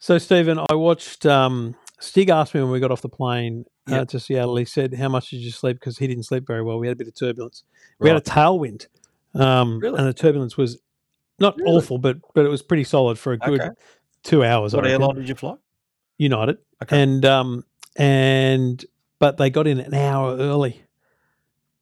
So, Stephen, I watched. Um, Stig asked me when we got off the plane uh, Yep. to Seattle. He said, "How much did you sleep?" Because he didn't sleep very well. We had a bit of turbulence. We had a tailwind, um, Really? and the turbulence was not Really? awful, but but it was pretty solid for a good Okay. two hours. What airline did you fly? United, Okay. and um, and but they got in an hour early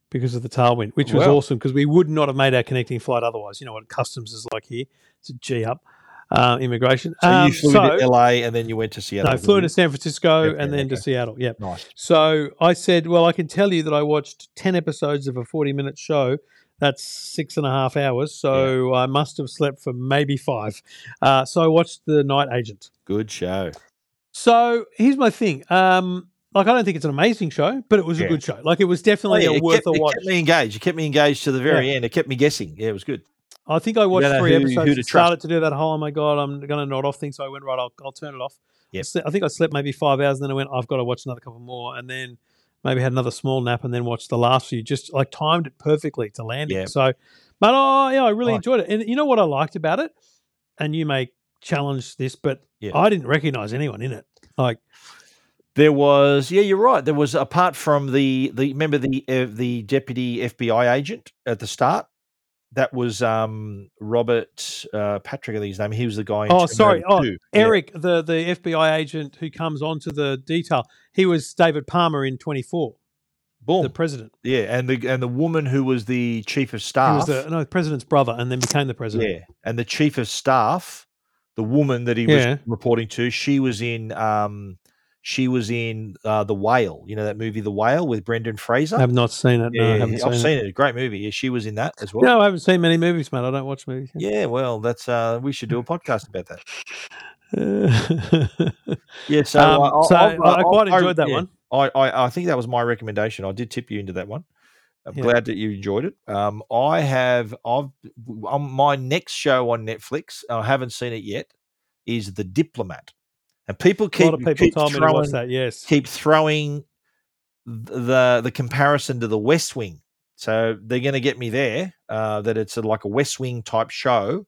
because of the tailwind, which was Wow. awesome because we would not have made our connecting flight otherwise. You know what customs is like here; it's a G up. Uh, immigration. So Um, you flew so- to LA and then you went to Seattle. no, I flew into San Francisco Okay, and then to. Seattle. Yep. Nice. So I said, well, I can tell you that I watched 10 episodes of a 40 minute show. That's six and a half hours. So I must have slept for maybe five. Uh, so I watched The Night Agent. Good show. So here's my thing. Um, like, I don't think it's an amazing show, but it was Yeah. a good show. Like, it was definitely Oh, yeah, a it worth kept, a it watch. kept me engaged. It kept me engaged to the very end. It kept me guessing. Yeah, it was good. I think I watched know three who- who episodes. to and started to do that. Whole, oh my god, I'm going to nod off thing. So I went right. I'll, I'll turn it off. Yep. I think I slept maybe five hours, and then I went. I've got to watch another couple more, and then maybe had another small nap, and then watched the last few. Just like timed it perfectly to land Yep. it. So, but oh yeah, I really Nice. enjoyed it. And you know what I liked about it, and you may challenge this, but Yeah. I didn't recognize anyone in it. Like There was, yeah, you're right. There was apart from the the remember the uh, the deputy FBI agent at the start. That was um, Robert uh, Patrick. I think his name. He was the guy. In Oh, sorry. Oh, Yeah. Eric, the the FBI agent who comes onto the detail, he was David Palmer in Twenty Four, Boom. the president. yeah, and the and the woman who was the chief of He staff. was the no the president's brother, and then became the president. Yeah, and the chief of staff, the woman that he Yeah. was reporting to, she was in. Um, she was in uh, the Whale. You know that movie, The Whale, with Brendan Fraser. I have not seen it. No, I yeah, I've seen, seen it. it. A great movie. Yeah, she was in that as well. No, I haven't seen many movies, man. I don't watch movies. Yeah, well, that's uh, we should do a podcast about that. Yeah, so um, uh, so I, I I'll- quite I- enjoyed that yeah, one. I, I I think that was my recommendation. I did tip you into that one. I'm Yeah. glad that you enjoyed it. Um, I have I've on my next show on Netflix. I haven't seen it yet. Is the Diplomat, and people keep people keep told me to watch throwing- that. Yes. keep throwing the the comparison to the West Wing. So they're going to get me there. Uh, that it's a, like a West Wing type show.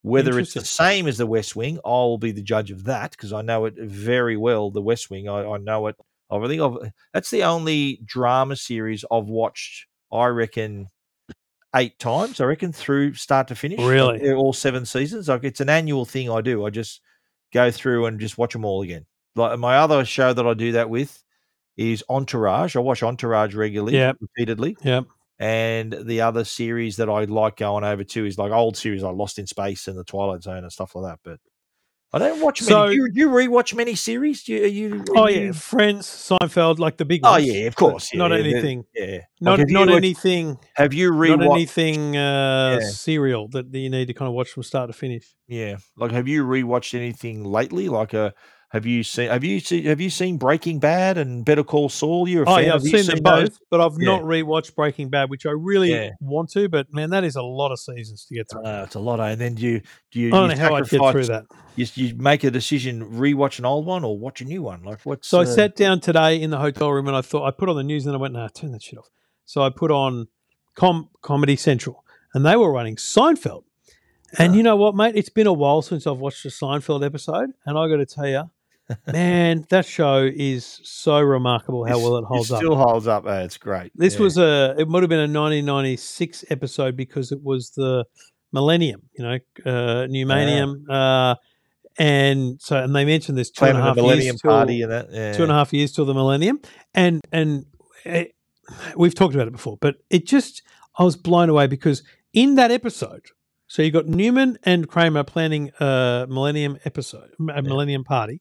Whether it's the same as the West Wing, I'll be the judge of that because I know it very well. The West Wing, I, I know it. I think I've, that's the only drama series I've watched. I reckon eight times. I reckon through start to finish. Really? all seven seasons. Like it's an annual thing I do. I just go through and just watch them all again. Like my other show that I do that with is Entourage. I watch Entourage regularly, Yep. repeatedly. Yep. And the other series that I like going over to is like old series like Lost in Space and The Twilight Zone and stuff like that. But I don't watch many. So- do, you, do you rewatch many series? Do you, are you, Oh yeah, you- Friends, Seinfeld, like the big Oh yeah, of course. not yeah, yeah, anything. Yeah. Not Like, not anything. Have you Not rewatched? anything uh, Yeah. serial that you need to kind of watch from start to finish. Yeah. Like, have you rewatched anything lately? Like, uh, have you seen? Have you seen? Have you seen Breaking Bad and Better Call Saul? You're a Oh fan. yeah, I've you seen them those? both, but I've Yeah. not rewatched Breaking Bad, which I really Yeah. want to. But man, that is a lot of seasons to get through. Uh, it's a lot, eh? and then do you do you, I don't you know how I'd get through that. You, you make a decision, rewatch an old one or watch a new one. Like what's So I uh, sat down today in the hotel room and I thought I put on the news and I went, nah, turn that shit off. So I put on Com- Comedy Central and they were running Seinfeld. And you know what, mate? It's been a while since I've watched a Seinfeld episode, and I got to tell you, man, that show is so remarkable how it's- well it holds up. Still holds up. it's great. This Yeah. was a it would have been a 1996 episode because it was the millennium, you know, uh, new millennium. Uh, and so, and they mentioned this two and a half the Millennium years till, Party and that. Yeah. two and a half years till the millennium, and and it, we've talked about it before, but it just I was blown away because in that episode, so you got Newman and Kramer planning a millennium episode, a millennium party.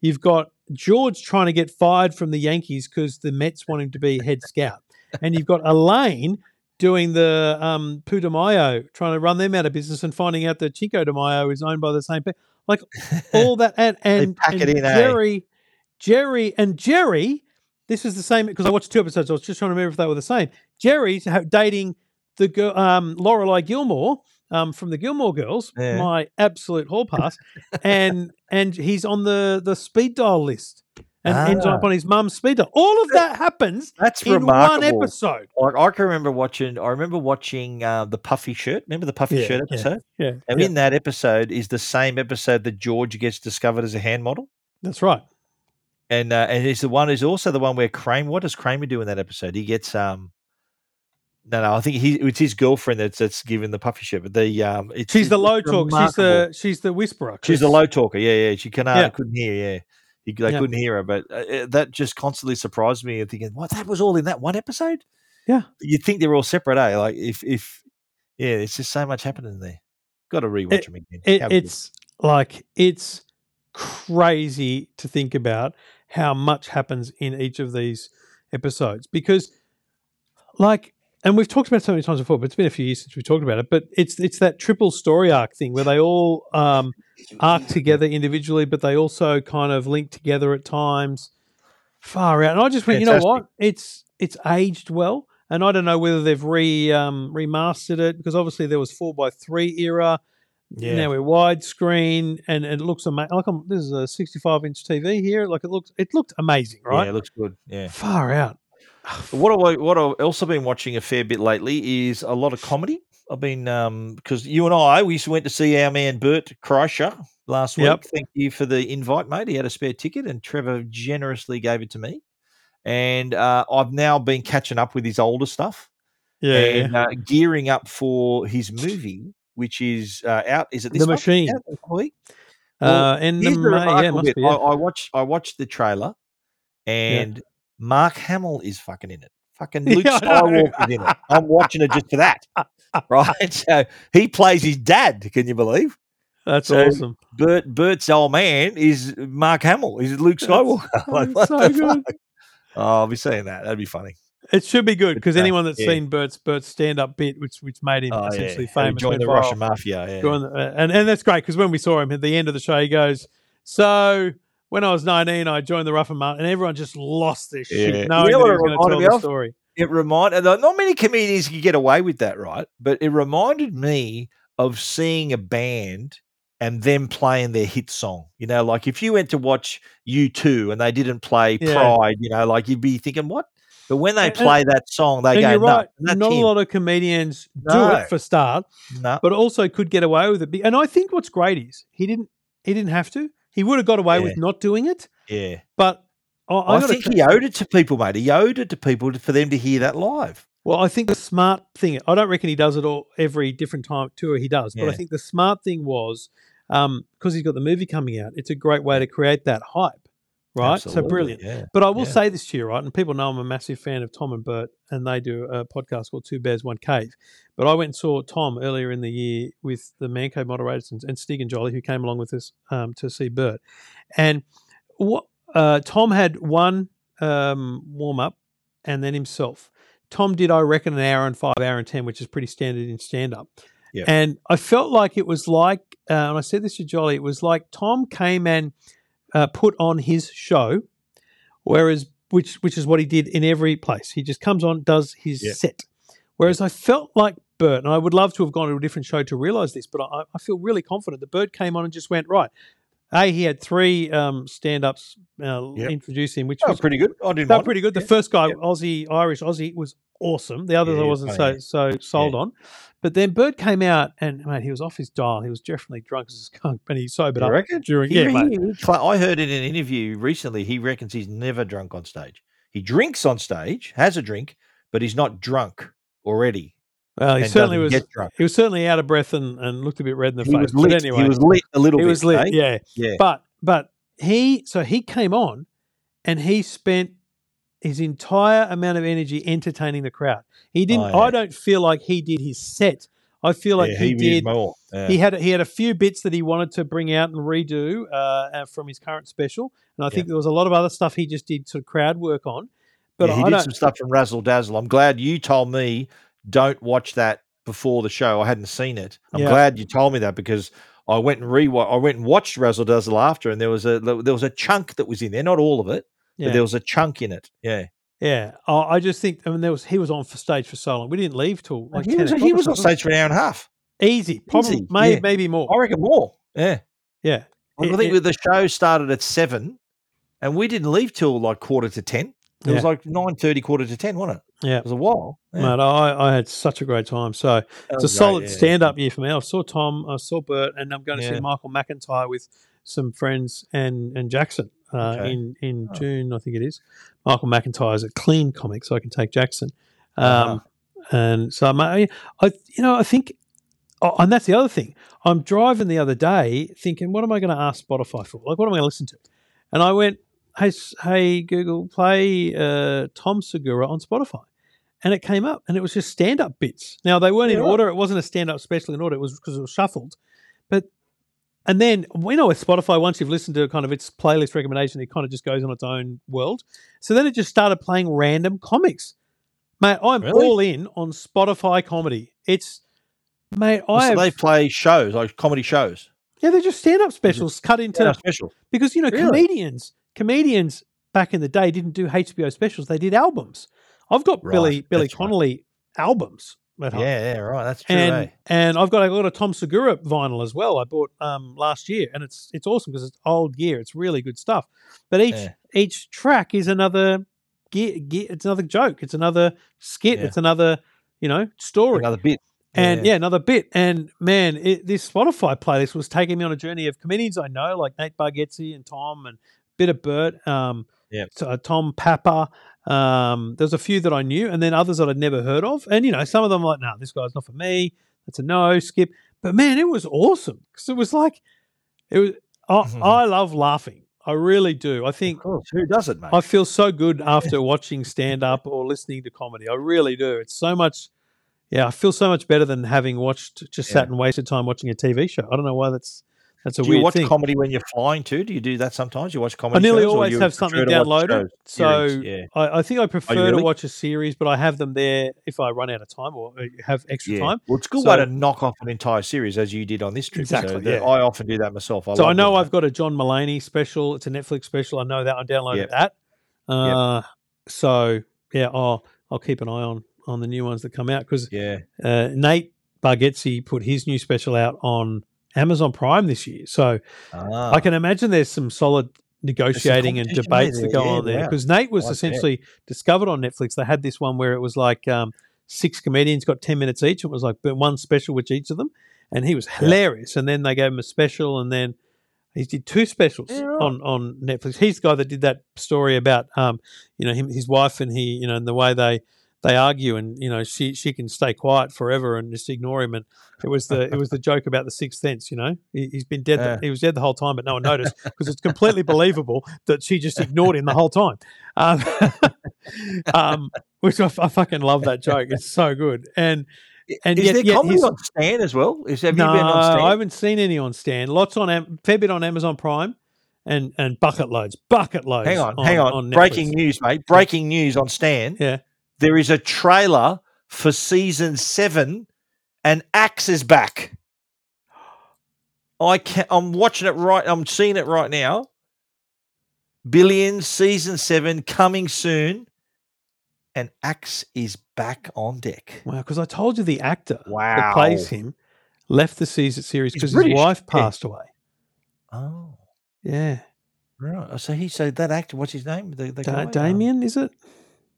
You've got George trying to get fired from the Yankees because the Mets want him to be head scout, and you've got Elaine doing the um, Poo de Mayo, trying to run them out of business and finding out that Chico de Mayo is owned by the same people. Like all that, and and, and in, eh? Jerry, Jerry, and Jerry. This is the same because I watched two episodes. I was just trying to remember if they were the same. Jerry's dating the girl, um, Lorelai Gilmore um, from the Gilmore Girls, Yeah. my absolute hall pass, and and he's on the the speed dial list. and ends Ah. up on his mum's speeder. All of that happens That's in remarkable. one episode. Like I can remember watching. I remember watching uh, the Puffy Shirt. Remember the Puffy Yeah, Shirt episode? Yeah, And yeah, in that episode is the same episode that George gets discovered as a hand model. that's right. And uh, and it's the one is also the one where Kramer. What does Kramer do in that episode? He gets um. No, no, I think he it's his girlfriend that's that's given the puffy shirt. But the um, it's She's the low talk. She's the she's the whisperer. she's the low talker. Yeah, yeah. She can uh, Yeah. couldn't hear. Yeah, he, they Yeah. couldn't hear her. But uh, uh, that just constantly surprised me. and Thinking, what that was all in that one episode. Yeah. you'd think they're all separate. Eh? Like if if yeah, it's just so much happening there. Got to rewatch them again. It, it's like it's crazy to think about how much happens in each of these episodes because, like, and we've talked about it so many times before, but it's been a few years since we talked about it. But it's it's that triple story arc thing where they all um, arc together individually, but they also kind of link together at times. Far out, and I just went, you know what? It's it's aged well, and I don't know whether they've re um, remastered it because obviously there was four by three era. Yeah. Now we're widescreen, and it looks amazing. Like I'm, this is a 65 inch TV here. Like it looks, it looked amazing, right? Yeah, it looks good. Yeah. Far out. What I what I've also been watching a fair bit lately is a lot of comedy. I've been um because you and I we went to see our man Bert Kreischer last week. Yep. Thank you for the invite, mate. He had a spare ticket and Trevor generously gave it to me. And uh, I've now been catching up with his older stuff Yeah, and uh, gearing up for his movie, which is uh, out. Is it this The month? Machine. Yeah, week? uh, and the May, yeah, must be. I, Yeah. I watched I watched the trailer, and Mark Hamill is fucking in it. Fucking Luke Yeah. Skywalker's in it. I'm watching it just for that. Right? So he plays his dad. Can you believe? That's so- awesome. Bert Bert's old man is Mark Hamill. He's Luke Skywalker. like, that's what so good. fuck? Oh, I'll be seeing that. That'd be funny. It should be good because uh, anyone that's yeah. seen Bert's Bert's stand up bit, which which made him Oh, essentially he famous, joined the viral. Russian mafia. Yeah. The- uh, and and that's great because when we saw him at the end of the show, he goes, "So when I was 19, I joined the Rough and Martin," and everyone just lost their Yeah. shit knowing You know that what he was going to tell me the of? story. it reminded uh, not many comedians can get away with that, right? But it reminded me of seeing a band and them playing their hit song. You know, like if you went to watch U two and they didn't play Yeah. Pride, you know, like you'd be thinking, what? But when they And- play that song, they and go, you're no, right. that's Not a lot of comedians do No. it for start, No. but also could get away with it. And I think what's great is he didn't. He didn't have to. He would have got away Yeah. with not doing it. Yeah. But I, I, I, think say- he owed it to people, mate. He owed it to people for them to hear that live. Well, I think the smart thing. I don't reckon he does it all every different time tour he does, but I think the smart thing was um, because he's got the movie coming out. It's a great way to create that hype, right? Absolutely, So brilliant. Yeah. But I will Yeah. say this to you, right? And people know I'm a massive fan of Tom and Bert, and they do a podcast called Two Bears, One Cave. But I went and saw Tom earlier in the year with the Man Cave moderators and, and Stig and Jolly, who came along with us um, to see Bert. And what uh, Tom had one um, warm up and then himself. Tom did, I reckon, an hour and five, hour and 10, which is pretty standard in stand up. Yeah. And I felt like it was like, uh, and I said this to Jolly, it was like Tom came and uh, put on his show, whereas which which is what he did in every place. He just comes on, does his Yeah. set. Whereas I felt like Bert, and I would love to have gone to a different show to realize this, but I, I feel really confident that Bert came on and just went right. A, he had three um, stand-ups uh, Yep. introduce him, which Oh, was pretty good. I they were mind pretty good. The Yeah. first guy, Yep. Aussie, Irish Aussie, was awesome. The others yeah, I wasn't was so so sold on. But then Bert came out and mate, he was off his dial. He was definitely drunk as a skunk, and he sobered up reckon? during. He- Yeah, mate. he- cla- I heard in an interview recently. He reckons he's never drunk on stage. He drinks on stage, has a drink, but he's not drunk already. Well, he certainly was. He was certainly out of breath and, and looked a bit red in the He face. was But anyway, he was lit a little he bit. was lit. eh? Yeah, Yeah. but but he so he came on and he spent his entire amount of energy entertaining the crowd. He didn't. Oh, yeah. I don't feel like he did his set. I feel like Yeah, he, did. more. Yeah. He had he had a few bits that he wanted to bring out and redo uh, uh, from his current special, and I think there was a lot of other stuff he just did sort of crowd work on. But he I did some stuff from Razzle Dazzle. I'm glad you told me don't watch that before the show. I hadn't seen it. I'm Yeah. glad you told me that because I went and re I went and watched Razzle Dazzle after, and there was a there was a chunk that was in there, not all of it, yeah, but there was a chunk in it. Yeah, yeah. I I just think. I mean, there was he was on for stage for so long. We didn't leave till like he 10 was, he was on stage for an hour and a half. Easy, probably Easy, may, yeah. maybe more. I reckon more. Yeah, Yeah, I think it- the show started at seven, and we didn't leave till like quarter to ten. It was like nine thirty, quarter to ten, wasn't it? Yeah. It was a while. Yeah. Mate, I, I had such a great time. So That it's a solid yeah. stand up year for me. I saw Tom, I saw Bert, and I'm going to Yeah. see Michael McIntyre with some friends and and Jackson uh, Okay. in in Oh. June, I think it is. Michael McIntyre's a Clean comic, so I can take Jackson. Um, Uh-huh. And so I, I, you know, I think, oh, and that's the other thing. I'm driving the other day thinking, what am I going to ask Spotify for? Like, what am I going to listen to? And I went, hey, hey Google, play uh, Tom Segura on Spotify. And it came up, and it was just stand-up bits. Now they weren't in Yeah, right. order; it wasn't a stand-up special in order. It was because it was shuffled. But and then we know with Spotify, once you've listened to kind of its playlist recommendation, it kind of just goes on its own world. So then it just started playing random comics. Mate, I'm Really? all in on Spotify comedy. It's mate, Oh, I so they play shows, like comedy shows. yeah, they're just stand-up specials cut into special. because you know Really? comedians comedians back in the day didn't do HBO specials; they did albums. I've got Right, Billy Billy that's right. Connolly albums at home. Yeah, yeah, right. That's true. and eh? and I've got a lot of Tom Segura vinyl as well. I bought um last year, and it's it's awesome because it's old gear. It's really good stuff. But each Yeah. each track is another gear, gear. It's another joke. It's another skit. Yeah. It's another you know story. Another bit. And yeah. another bit. And man, it, this Spotify playlist was taking me on a journey of comedians I know, like Nate Bargatze and Tom and bit of Bert, um, so, uh, Tom Papa. Um, there's a few that I knew, and then others that I'd never heard of. And you know, some of them like, no, this guy's not for me. That's a no, skip. But man, it was awesome because it was like, it was. I, Mhm. I love laughing. I really do. I think Of course. Who doesn't, mate? I feel so good after watching stand up or listening to comedy. I really do. It's so much. Yeah, I feel so much better than having watched just sat and wasted time watching a TV show. I don't know why that's that's a do you weird watch thing. comedy when you're flying too? Do you do that sometimes? You watch comedy? I nearly always have something downloaded, so yeah, I, I think I prefer to watch a series, but I have them there if I run out of time or uh, have extra yeah. time. Well, it's a good So- way to knock off an entire series as you did on this trip. Exactly, So yeah. I often do that myself. I so I know I've got a John Mulaney special. It's a Netflix special. I know that I downloaded Yep. that. Uh, So yeah, I'll I'll keep an eye on on the new ones that come out because. Yeah, uh, Nate Bargatze put his new special out on Amazon Prime this year. So ah, I can imagine there's some solid negotiating and debates that go yeah, on there because Nate was bet. essentially discovered on Netflix. They had this one where it was like um, six comedians got 10 minutes each. It was like one special with each of them. And he was hilarious. And then they gave him a special and then he did two specials Yeah, on, on Netflix. He's the guy that did that story about, um, you know, him, his wife and he, you know, and the way they, they argue and, you know, she, she can stay quiet forever and just ignore him. And it was the, it was the joke about the sixth sense, you know, he, he's been dead. the- he was dead the whole time, but no one noticed because it's completely believable that she just ignored him the whole time. Um, um, which I fucking love that joke. It's so good. And, and is yet- there yet comedy on Stan as well? Is have no, you been on Stan? I haven't seen any on Stan. Lots on fair bit on Amazon Prime, and and bucket loads, bucket loads. Hang on, hang on. Netflix. Breaking news, mate. Breaking news on Stan. Yeah. There is a trailer for season seven, and Axe is back. I can I'm watching it right. I'm seeing it right now. Billions season seven coming soon, and Axe is back on deck. Wow, because I told you the actor that plays him left the season series because his wife yeah. passed away. Oh, Yeah, right. So he said that actor. What's his name? The, the da-? Um, Damian, is it?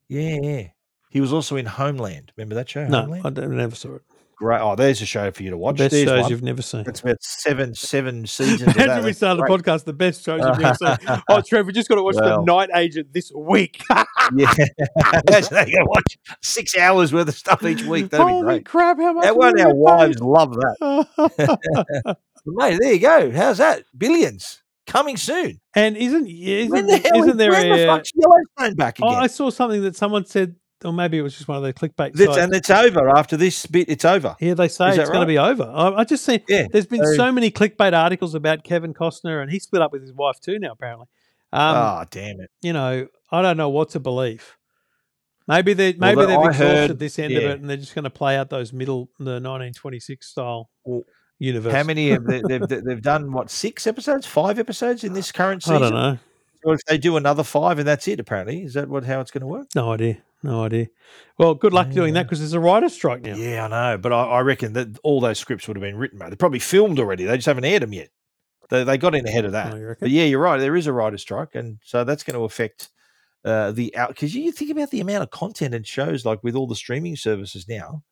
yeah, yeah. He was also in Homeland. Remember that show? No, Homeland. I don't, never saw it. Great. Oh, there's a show for you to watch. Best There's shows one. you've never seen. It's about seven seven seasons. of Imagine that. we started a podcast, the best shows you've ever seen. Oh, Trev, we just got to watch Well. The Night Agent this week. Yeah, they watch six hours worth of stuff each week. That'd be great. crap! How much? That one, our get wives love that. mate, there you go. How's that? Billions coming soon. and isn't isn't, When the hell isn't is- there the a? fuck's Yellowstone back Oh, again? I saw something that someone said, or maybe it was just one of the clickbait sites. and it's over after this bit. It's over. yeah, they say it's that going to be over. I, I just see Yeah. there's been so- so many clickbait articles about Kevin Costner, and he split up with his wife too now. Apparently, um, oh damn it! you know, I don't know what to believe. Maybe they maybe that they've I exhausted heard- this end of it, and they're just going to play out those middle the 1926 style Well, universe. How many have they, they've they've done? What six episodes? Five episodes in this current season? I don't know. Or if they do another five and that's it, apparently, is that what how it's going to work? No idea. No idea. Well, good luck doing that because there's a writer's strike now. Yeah, I know, but I, I reckon that all those scripts would have been written, mate. They're probably filmed already. They just haven't aired them yet. They, they got in ahead of that. Oh. But yeah, you're right. There is a writer's strike, and so that's going to affect uh, the out because you think about the amount of content and shows like with all the streaming services now.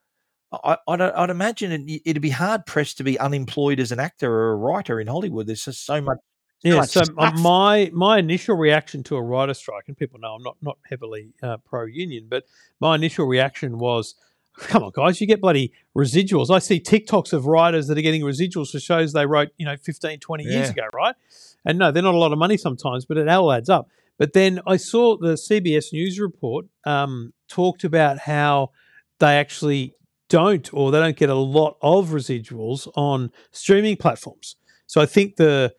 I, I'd, I'd imagine it, it'd be hard pressed to be unemployed as an actor or a writer in Hollywood. There's just so much. Yeah, so my my initial reaction to a writer strike, and people know I'm not not heavily uh, pro union, but my initial reaction was, "Come on, guys, you get bloody residuals." I see TikToks of writers that are getting residuals for shows they wrote, you know, 15, 20 years ago, right? And no, they're not a lot of money sometimes, but it all adds up. But then I saw the CBS News report um, talked about how they actually don't, or they don't get a lot of residuals on streaming platforms. So I think the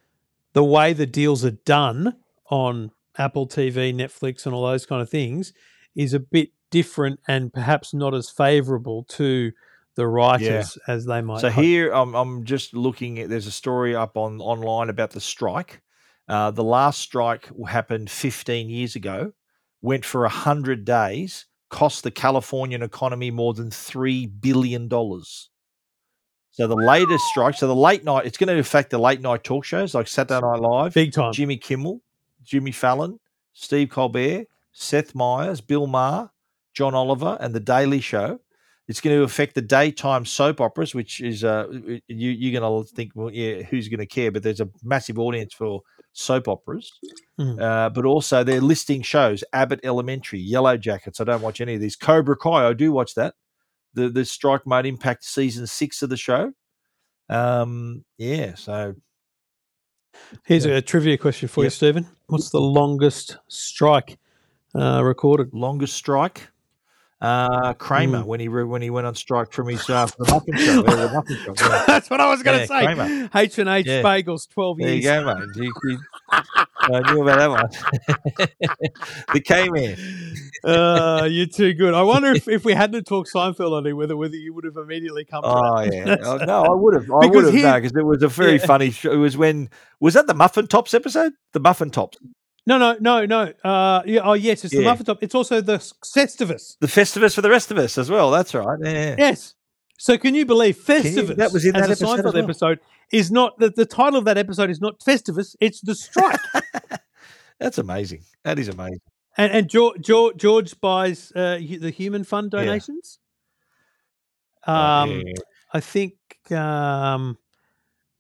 the way the deals are done on Apple TV, Netflix, and all those kind of things is a bit different and perhaps not as favourable to the writers as they might. So hope. here, I'm, I'm just looking at. There's a story up on online about the strike. Uh, the last strike happened 15 years ago. Went for hundred days. Cost the Californian economy more than three billion dollars. So the latest strike. So the late night. It's going to affect the late night talk shows like Saturday Night Live, big time. Jimmy Kimmel, Jimmy Fallon, Steve Colbert, Seth Meyers, Bill Maher, John Oliver, and The Daily Show. It's going to affect the daytime soap operas, which is uh, you, you're going to think, well, yeah, who's going to care? But there's a massive audience for soap operas. Mhm. Uh, but also they're listing shows: Abbott Elementary, Yellow Jackets. I don't watch any of these. Cobra Kai, I do watch that. The the strike might impact season six of the show. Um, yeah, so Here's a trivia question for you, Stephen. What's the longest strike uh, recorded? longest strike. Uh, Kramer Mm. when he re- when he went on strike from his uh, the muffin show. Yeah, show. Yeah. That's what I was going Yeah, to say. H and H Yeah. Bagels, twelve There you years. go, mate. I knew about that one. the K-Man. uh, you're too good. I wonder if, if we hadn't talked Seinfeld on it, whether whether you would have immediately come. Oh yeah. Oh, no, I would have. I would have because it was a very Yeah. funny show. It was when was that the Muffin Tops episode? The Muffin Tops, No, no, no, no. Uh, yeah, oh, yes, it's the Muffin Top. It's also the Festivus. the Festivus for the rest of us as well. That's right. Yeah. Yes. So can you believe you- Festivus that was in as that a episode as Seinfeld well? episode is not the, the title of that episode is not Festivus. It's the strike. That's amazing. That is amazing. and and George George, George buys uh, the Human Fund donations. Uh, Um, yeah. I think. Um,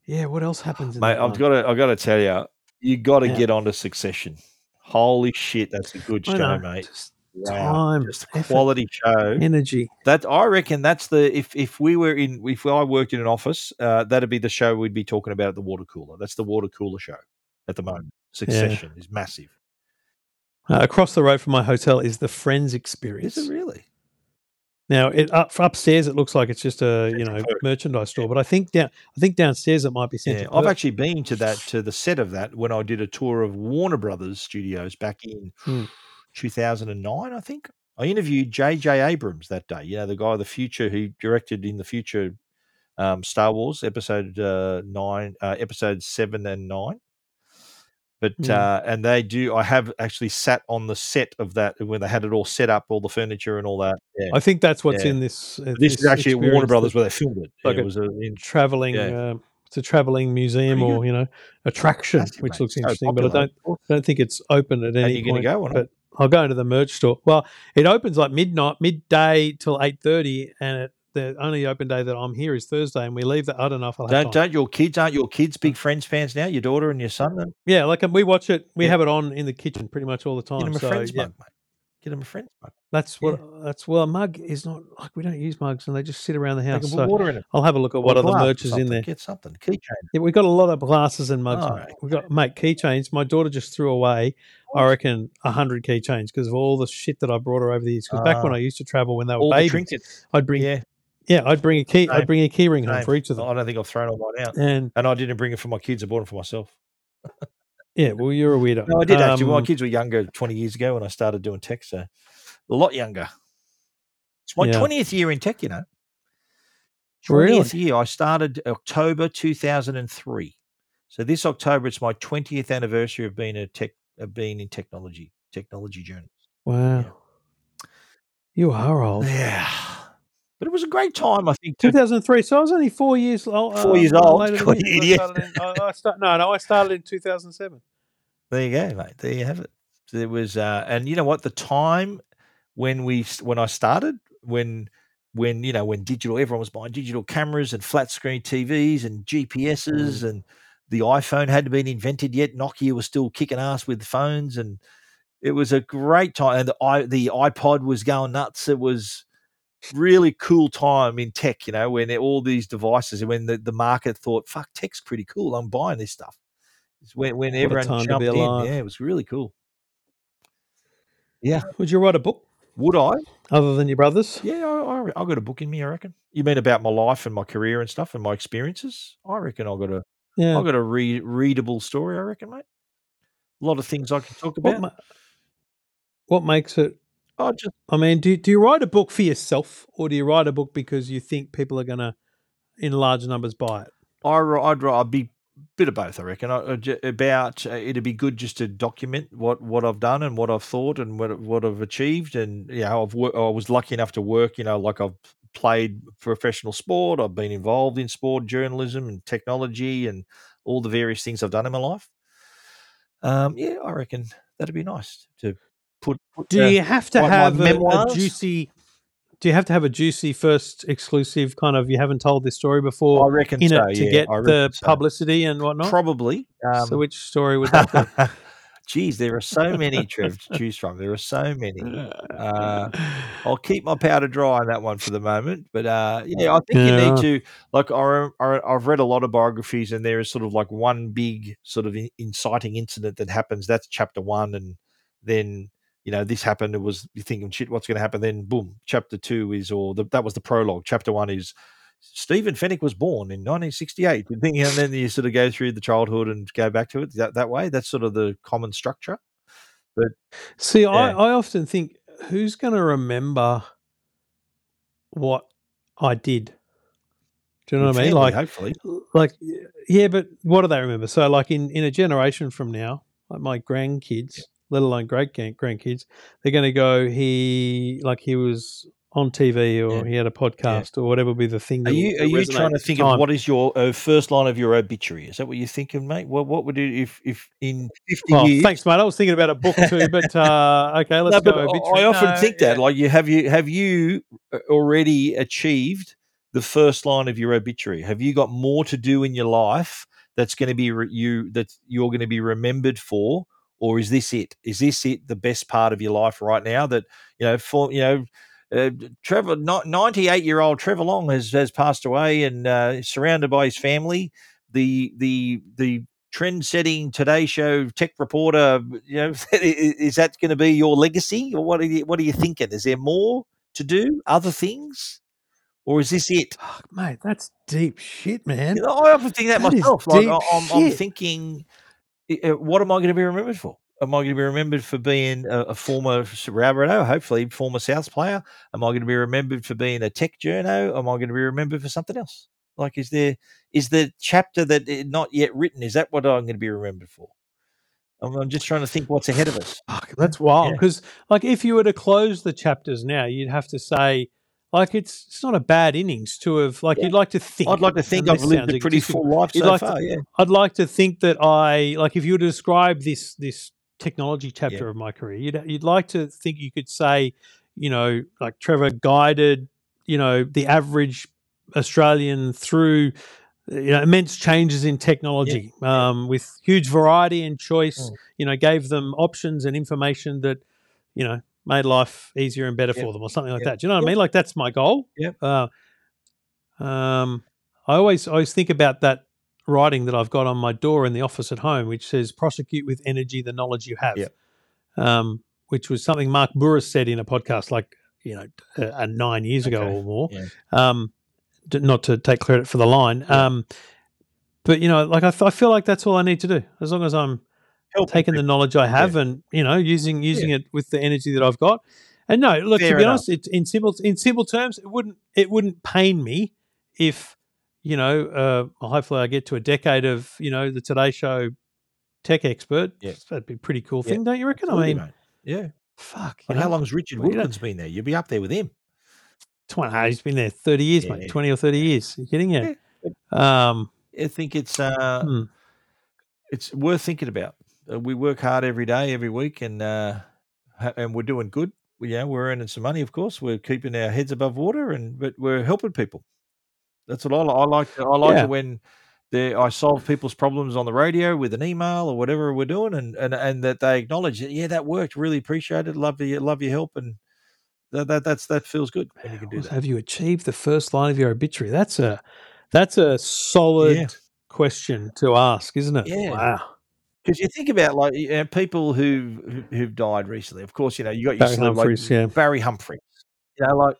yeah. What else happens? In Mate, that I've got to. I've got to tell you, you got to Yeah. get onto Succession. Holy shit, that's a good show, mate. just Wow, time, just effort. quality show. energy. That I reckon that's the if if we were in if I worked in an office, uh, that'd be the show we'd be talking about at the water cooler. That's the water cooler show at the moment. Succession is massive. Uh, across the road from my hotel is the Friends Experience. Is it really? Now, it up upstairs, it looks like it's just a you know merchandise store, but I think down I think downstairs it might be Yeah, I've Perth. actually been to that to the set of that when I did a tour of Warner Brothers Studios back in Hmm. 2009, I think. I interviewed J.J. Abrams that day. You know, the guy of the future who directed in the future um, Star Wars episode uh, nine, uh, episode seven and nine. But Mm. uh, and they do. I have actually sat on the set of that when they had it all set up, all the furniture and all that. Yeah, I think that's what's Yeah. in this. Uh, this is actually at Warner Brothers the where they filmed it. like Yeah, it was a, in, traveling. Uh, it's a traveling museum or you know attraction, which looks So interesting. but I don't I don't think it's open at any. Are you going to go or not? but I'll go into the merch store. Well, it opens like midnight, midday till eight thirty, and it, the only open day that I'm here is Thursday, and we leave that. I don't know if I'll Don't time. don't your kids aren't your kids big Friends fans now? Your daughter and your son. Yeah, like we watch it. We Yeah. have it on in the kitchen pretty much all the time. Get them a So Friends yeah, mug, mate. Get them a Friends mug. that's what that's well. A mug is not like we don't use mugs, and they just sit around the house. So water in it. I'll have a look at or what other merch is in there. Get something. Keychain. Yeah, we've got a lot of glasses and mugs. Oh, mate. We've got mate keychains. My daughter just threw away, I reckon, a hundred keychains because of all the shit that I brought her over the years. Because back when Ah. I used to travel when they were the babies, trinkets. I'd bring yeah. Yeah. I'd bring a key. Same. I'd bring a key ring home Same. for each of them. I don't think I've thrown all mine out. And And I didn't bring it for my kids. I bought them for myself. yeah, well, you're a weirdo. No, I did actually. Well, my Um, kids were younger 20 years ago when I started doing tech, so a lot younger. It's my Yeah. 20th year in tech, you know. 20th Really? year. I started October 2003. So this October, it's my 20th anniversary of being a tech, of being in technology, technology journey. Wow. You are old. Yeah. But it was a great time, I think. 2003. So I was only four years old. Four years uh, old? you. you I started in, I, I start, no, no, I started in 2007. there you go, mate. There you have it. There was, uh, and you know what? The time when we when I started, when when you know when digital, everyone was buying digital cameras and flat screen TVs and GPSs, and the iPhone hadn't been invented yet. Nokia was still kicking ass with phones, and it was a great time. And the i the iPod was going nuts. It was really cool time in tech, you know, when all these devices, and when the, the market thought, "Fuck, tech's pretty cool. I'm buying this stuff." It's when when a everyone jumped in. Yeah, it was really cool. Yeah, Would you write a book would I? other than your brothers? Yeah, I, I, I got a book in me. I reckon. You mean about my life and my career and stuff and my experiences? I reckon I got a Yeah. I got a re- readable story. I reckon, mate. A lot of things I can talk What, about. ma- what makes it? I just I mean, do do you write a book for yourself, or do you write a book because you think people are going to, in large numbers, buy it? I I'd, I'd be a bit of both. I reckon. I, j- about uh, it'd be good just to document what, what I've done and what I've thought and what what I've achieved. And you know, I've wor- I was lucky enough to work. You know, like I've played professional sport. I've been involved in sport journalism and technology and all the various things I've done in my life. Um, yeah, I reckon that'd be nice to put. put Do uh, you have to have a, a juicy? Do you have to have a juicy first exclusive kind of? You haven't told this story before. I reckon in so. it to yeah, get the so. publicity and whatnot. Probably. Um, so, which story would that be? Geez, there are so many, Trev, to choose from. There are so many. Uh, I'll keep my powder dry on that one for the moment. But uh, yeah, I think you need to like. I, I, I've read a lot of biographies, and there is sort of like one big sort of inciting incident that happens. That's chapter one, and then you know this happened. It was you thinking shit, what's going to happen? Then boom, chapter two is or the, that was the prologue. Chapter one is Stephen Fenech was born in 1968. And then you sort of go through the childhood and go back to it that, that way. That's sort of the common structure. But see, I, Yeah. I often think, who's going to remember what I did? Do you know what I mean? Like, hopefully. like, yeah, but what do they remember? So, like, in in a generation from now, like my grandkids, let alone great grandkids, they're going to go. He like he was on TV or Yeah. he had a podcast or whatever be the thing. Are that'll- you are you trying to think of what is your uh, first line of your obituary? Is that what you're thinking, mate? What what would you if if in 50 years? thanks, mate. I was thinking about a book too, but uh, okay, let's no, go. obituary. I often No, think that yeah. like you have you have you uh, already achieved the first line of your obituary? Have you got more to do in your life that's going to be re- you that you're going to be remembered for, or is this it? Is this it? The best part of your life right now? That you know for you know. Uh, Trevor, ninety-eight-year-old Trevor Long has, has passed away, and uh, surrounded by his family. The the the trend-setting Today Show tech reporter. You know, is that going to be your legacy, or what are you what are you thinking? Is there more to do, other things, or is this it? Fuck, mate, that's deep shit, man. You know, I often think that, That myself. Like I'm, I'm thinking, uh, what am I going to be remembered for? Am I going to be remembered for being a, a former Rabbitoh, hopefully former South player? Am I going to be remembered for being a tech journo? Am I going to be remembered for something else? Like, is there is the chapter that eh, not yet written? Is that what I'm going to be remembered for? I'm, I'm just trying to think what's ahead of us. Fuck, that's wild. Yeah. Because, like, if you were to close the chapters now, you'd have to say, like, it's it's not a bad innings to have. Like, Yeah. you'd like to think. I'd like to think I've lived a pretty full life so like to- far. yeah, I'd like to think that I, like, if you were to describe this this technology chapter Yeah. of my career, you'd you'd like to think you could say, you know, like Trevor guided, you know, the average Australian through. You know, immense changes in technology yeah. um, with huge variety and choice. Mm. You know, gave them options and information that, you know, made life easier and better for them, or something like that. Do you know what. I mean? Like that's my goal. Yep. Uh, um, I always always think about that writing that I've got on my door in the office at home, which says "prosecute with energy the knowledge you have," Yep. um, which was something Mark Bouris said in a podcast like you know uh, nine years ago or more. Yeah. Um, not to take credit for the line, Yeah. um, but you know, like I, feel like that's all I need to do as long as I'm taking the knowledge I have and you know using using it with the energy that I've got. And no, look Fair to be enough. honest, it's in simple in simple terms, it wouldn't it wouldn't pain me if you know. Uh, hopefully, I get to a decade of you know the Today Show tech expert. Yeah. That'd be a pretty cool Yeah. thing, don't you reckon? I mean, mate. yeah. fuck. you how long's Richard you been there? You'll be up there with him. 20, ah, he's been there 30 years, Yeah. mate. 20 or 30 years. you kidding? Yeah. Yeah. Um, I think it's uh, hmm. it's worth thinking about. Uh, we work hard every day, every week, and uh, and we're doing good. Yeah, we're earning some money, of course. We're keeping our heads above water, and but we're helping people. That's what I, li- I like. to- I like Yeah. it when I solve people's problems on the radio with an email or whatever we're doing, and and, and that they acknowledge it. Yeah, that worked. Really appreciate it. Love your love your help, and that, that that's that feels good when you can do that. Have you achieved the first line of your obituary? That's a that's a solid Yeah. question to ask, isn't it? Yeah. Wow. Because you think about like you know, people who who- who've died recently. Of course, you know you got your Barry Humphries, like yeah. Barry Humphries. You know, like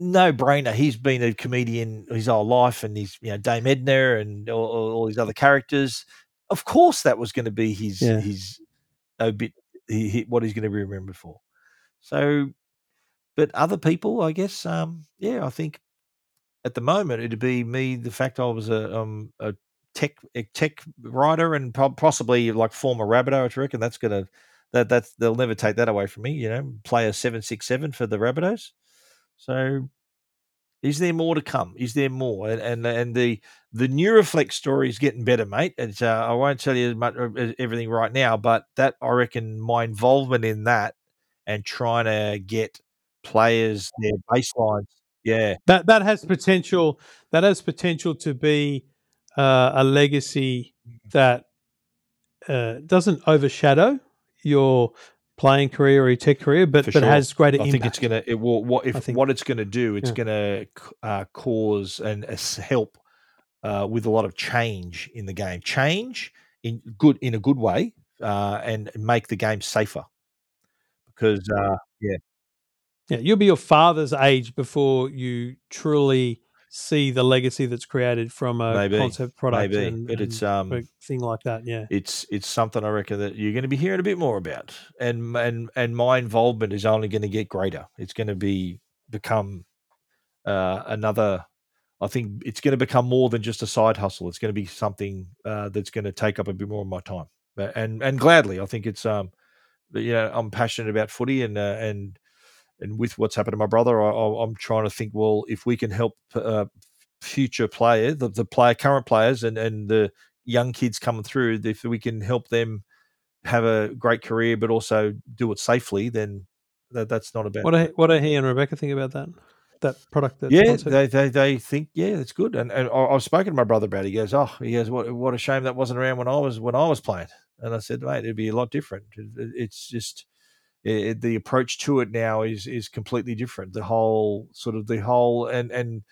no brainer. He's been a comedian his whole life, and he's you know Dame Edna and all, all, these other characters. Of course, that was going to be his Yeah. his a bit he, what he's going to be remembered for. So, but other people, I guess, um, yeah, I think at the moment it'd be me. The fact I was a um a tech a tech writer and possibly like former Rabbitoh, I reckon that's gonna that that's they'll never take that away from me. You know, player seven six seven for the Rabbitohs. So, is there more to come? Is there more? And and, and the the Neuroflex story is getting better, mate. It's, uh, I won't tell you as much everything right now, but that I reckon my involvement in that and trying to get players their baselines. Yeah, That that has potential. That has potential to be uh, a legacy that uh, doesn't overshadow your playing career or your tech career, but For but sure. has greater impact. I impact. think it's gonna. It will. What if think- what it's gonna do? It's Yeah. gonna uh, cause and uh, help uh, with a lot of change in the game. Change in good in a good way, uh, and make the game safer. Because uh, yeah, Yeah, you'll be your father's age before you truly see the legacy that's created from a Maybe, concept product maybe, and, but it's um, a thing like that. Yeah, it's it's something I reckon that you're going to be hearing a bit more about, and and and my involvement is only going to get greater. It's going to be become uh, another. I think it's going to become more than just a side hustle. It's going to be something uh, that's going to take up a bit more of my time, but and and gladly, I think it's um, but, you know, I'm passionate about footy and uh, and and with what's happened to my brother, I, I'm trying to think. Well, if we can help uh, future player, the, the player, current players, and and the young kids coming through, if we can help them have a great career, but also do it safely, then that, that's not a bad. what do what do he and Rebecca think about that that product? That yeah, concept? they, they they think yeah, it's good. And and I- I've spoken to my brother about. it. He goes, oh, he goes, what what a shame that wasn't around when I was when I was playing. And I said, mate, it'd be a lot different. It- it- It's just it, the approach to it now is is completely different. The whole sort of the whole and and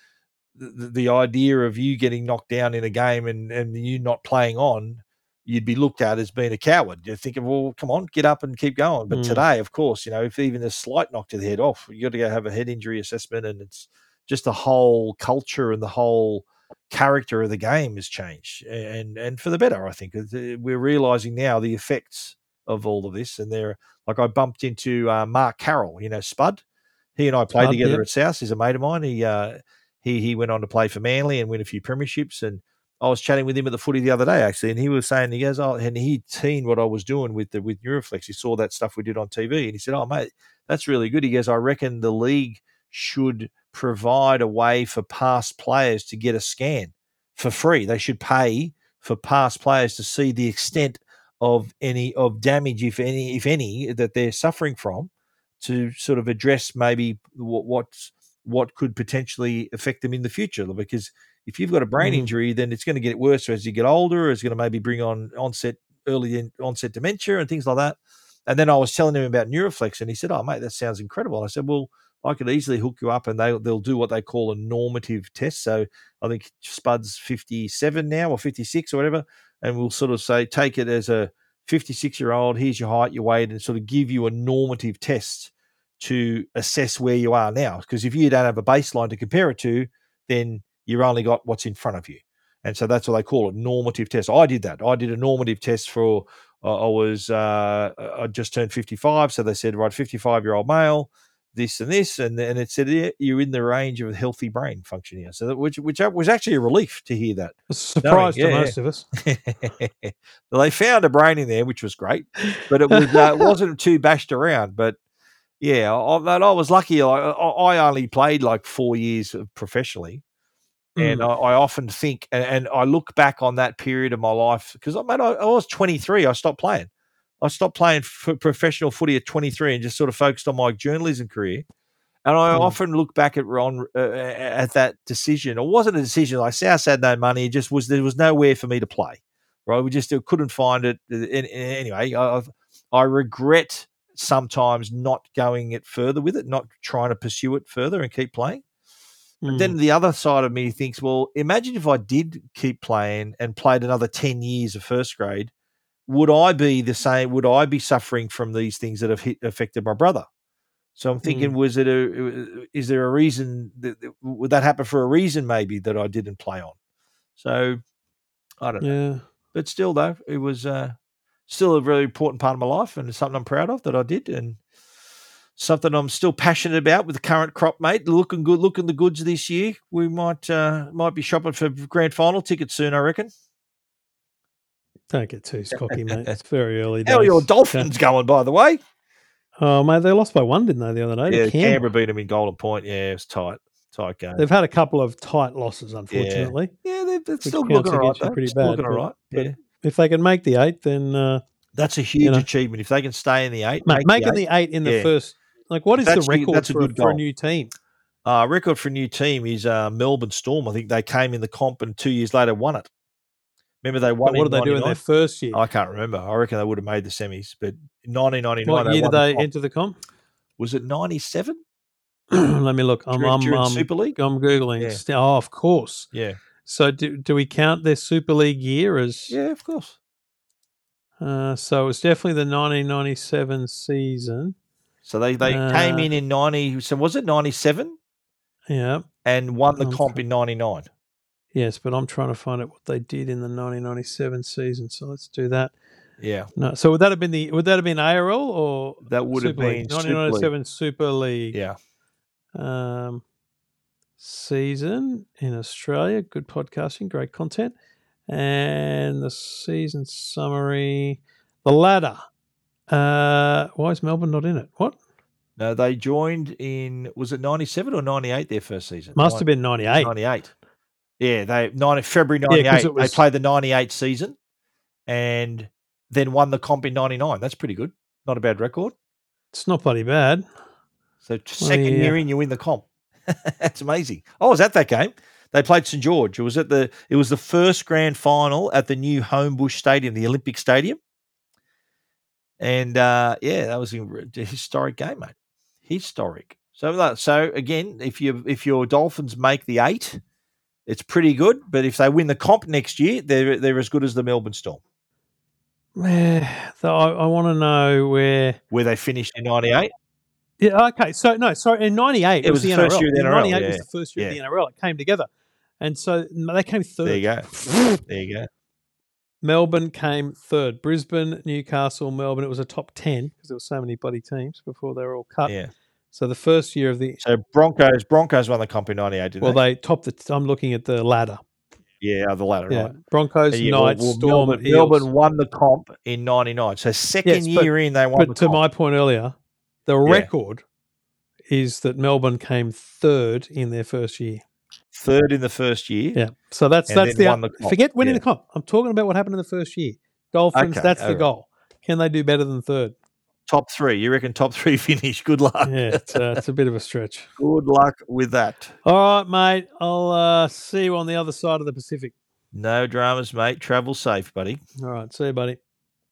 the, the idea of you getting knocked down in a game and and you not playing on, you'd be looked at as being a coward. You think thinking, well, come on, get up and keep going. But Mm. today, of course, you know, if even a slight knock to the head off, you got to go have a head injury assessment, and it's just the whole culture and the whole character of the game has changed, and and for the better, I think. Uh, We're realizing now the effects of all of this, and they're like I bumped into uh, Mark Carroll, you know, Spud. He and I played Spud, together at South. He's a mate of mine. He uh, he he went on to play for Manly and win a few premierships. And I was chatting with him at the footy the other day actually, and he was saying he goes, oh, and he'd seen what I was doing with the with Neuroflex. He saw that stuff we did on TV, and he said, "Oh mate, that's really good." He goes, "I reckon the league should provide a way for past players to get a scan for free. They should pay for past players to see the extent of any of damage, if any, if any, that they're suffering from." to sort of address maybe what what's what could potentially affect them in the future. Because if you've got a brain Mhm. injury, then it's going to get worse as you get older. It's going to maybe bring on onset early in, onset dementia and things like that. And then I was telling him about Neuroflex, and he said, "Oh, mate, that sounds incredible." And I said, "Well, I could easily hook you up, and they they'll do what they call a normative test. So I think Spud's fifty seven now or fifty six or whatever, and we'll sort of say take it as a 56 year old, here's your height, your weight, and sort of give you a normative test to assess where you are now. Because if you don't have a baseline to compare it to, then you've only got what's in front of you. And so that's what they call it normative test. I did that. I did a normative test for, uh, I was, uh, I just turned 55. So they said, right, 55 year old male, this and this. And, and it said, yeah, you're in the range of a healthy brain function here. So that, which, which was actually a relief to hear that. A surprise yeah, to yeah. most of us. well, they found a brain in there, which was great, but it was uh, wasn't too bashed around. But Yeah, I, but I was lucky. I, I I only played like four years of professionally, and Mm. I, I often think, and, and I look back on that period of my life because I, mate, I, I was 23. I stopped playing. I stopped playing for professional footy at 23 and just sort of focused on my journalism career. And I Mm. often look back at Ron uh, at that decision. It wasn't a decision. Like South had no money. It just was there was nowhere for me to play. Right, we just uh, couldn't find it. Uh, an- Anyway, I, I've- I regret sometimes not going it further with it, not trying to pursue it further and keep playing. But Mm. then the other side of me thinks, well, imagine if I did keep playing and played another 10 years of first grade, would I be the same? Would I be suffering from these things that have hit, affected my brother? So I'm thinking, was it a, is there a reason that, would that happen for a reason maybe that I didn't play on? So I don't know. yeah. But still, though, it was uh, still a very important part of my life and it's something I'm proud of that I did. And something I'm still passionate about with the current crop, mate. Looking good, looking the goods this year. We might uh, might be shopping for grand final tickets soon, I reckon. Don't get too cocky, mate. It's very early days. How are your. Dolphins going, by the way? Oh, mate, they lost by one, didn't they, the other day? Yeah, Canberra. Canberra beat them in Golden Point. Yeah, it was tight, tight game. They've had a couple of tight losses, unfortunately. Yeah, they're, they're still looking all right. you pretty Still bad, looking all right. but Yeah. If they can make the eight, then uh, That's a huge know. achievement. If they can stay in the eight, mate, make making the eight. the eight in the Yeah. first. Like, what is That's the the- record that's a for, good for a new team? Uh, record for a new team is uh, Melbourne Storm. I think they came in the comp and two years later won it. Remember they won. What did they do in their first year? I can't remember. I reckon they would have made the semis, but 1999 what year did they comp. enter the comp? Was it 97 Let me look. I'm, during, I'm, during um, Super League? I'm googling. Yeah. Oh, of course. Yeah, So do do we count their Super League year as? yeah, of course. Uh, so it was definitely the 1997 season. So they they Uh, came in in 90. So was it 97 Yeah. and won the comp in 99? Yes, but I'm trying to find out what they did in the 1997 season. So let's do that. Yeah, No, so would that have been the would that have been ARL or that would have been League? Super League. 1997 Super League Yeah, um, season in Australia. Good podcasting, great content, and the season summary. The ladder. Uh, why is Melbourne not in it? What no, they joined in was it 97 or 98 their first season? must have been 98. 98. Yeah, they 90, February 98. it was- They played the 98 season and then won the comp in 99. That's pretty good. Not a bad record. It's not bloody bad. So second yeah. year in, you win the comp. That's amazing. I was at that game. They played St George. It was at the it was the first grand final at the new Homebush Stadium, the Olympic Stadium. And uh, yeah, that was a historic game, mate. Historic. So that- so again, if you if your Dolphins make the eight, it's pretty good. But if they win the comp next year, they're they're as good as the Melbourne Storm, Eh, so I, I want to know where. where they finished in '98. Yeah, okay. So no, sorry. In '98, It was the first NRL. year of the NRL, '98 was the first year yeah. of the NRL. It came together, and so they came third. There you go. There you go. Melbourne came third. Brisbane, Newcastle, Melbourne. It was a top ten because there were so many bloody teams before they were all cut. Yeah. So the first year of the So Broncos Broncos won the comp in '98. Well, they? they topped the. I'm looking at the ladder. Yeah, the ladder. Yeah, right. Broncos, Yeah, Knights, well, Storm, Melbourne, Eels. Melbourne won the comp in '99. So second Yes, but- year in, they won the But to comp. my point earlier, the Yeah. record is that Melbourne came third in their first year. Third in the first year. Yeah. So that's that's the, the forget winning Yeah. the comp. I'm talking about what happened in the first year. Dolphins. Okay, that's the goal. Can they do better than third? Top three. You reckon top three finish? Good luck. Yeah, it's, uh, it's a bit of a stretch. Good luck with that. All right, mate. I'll uh, see you on the other side of the Pacific. No dramas, mate. Travel safe, buddy. All right. See you, buddy.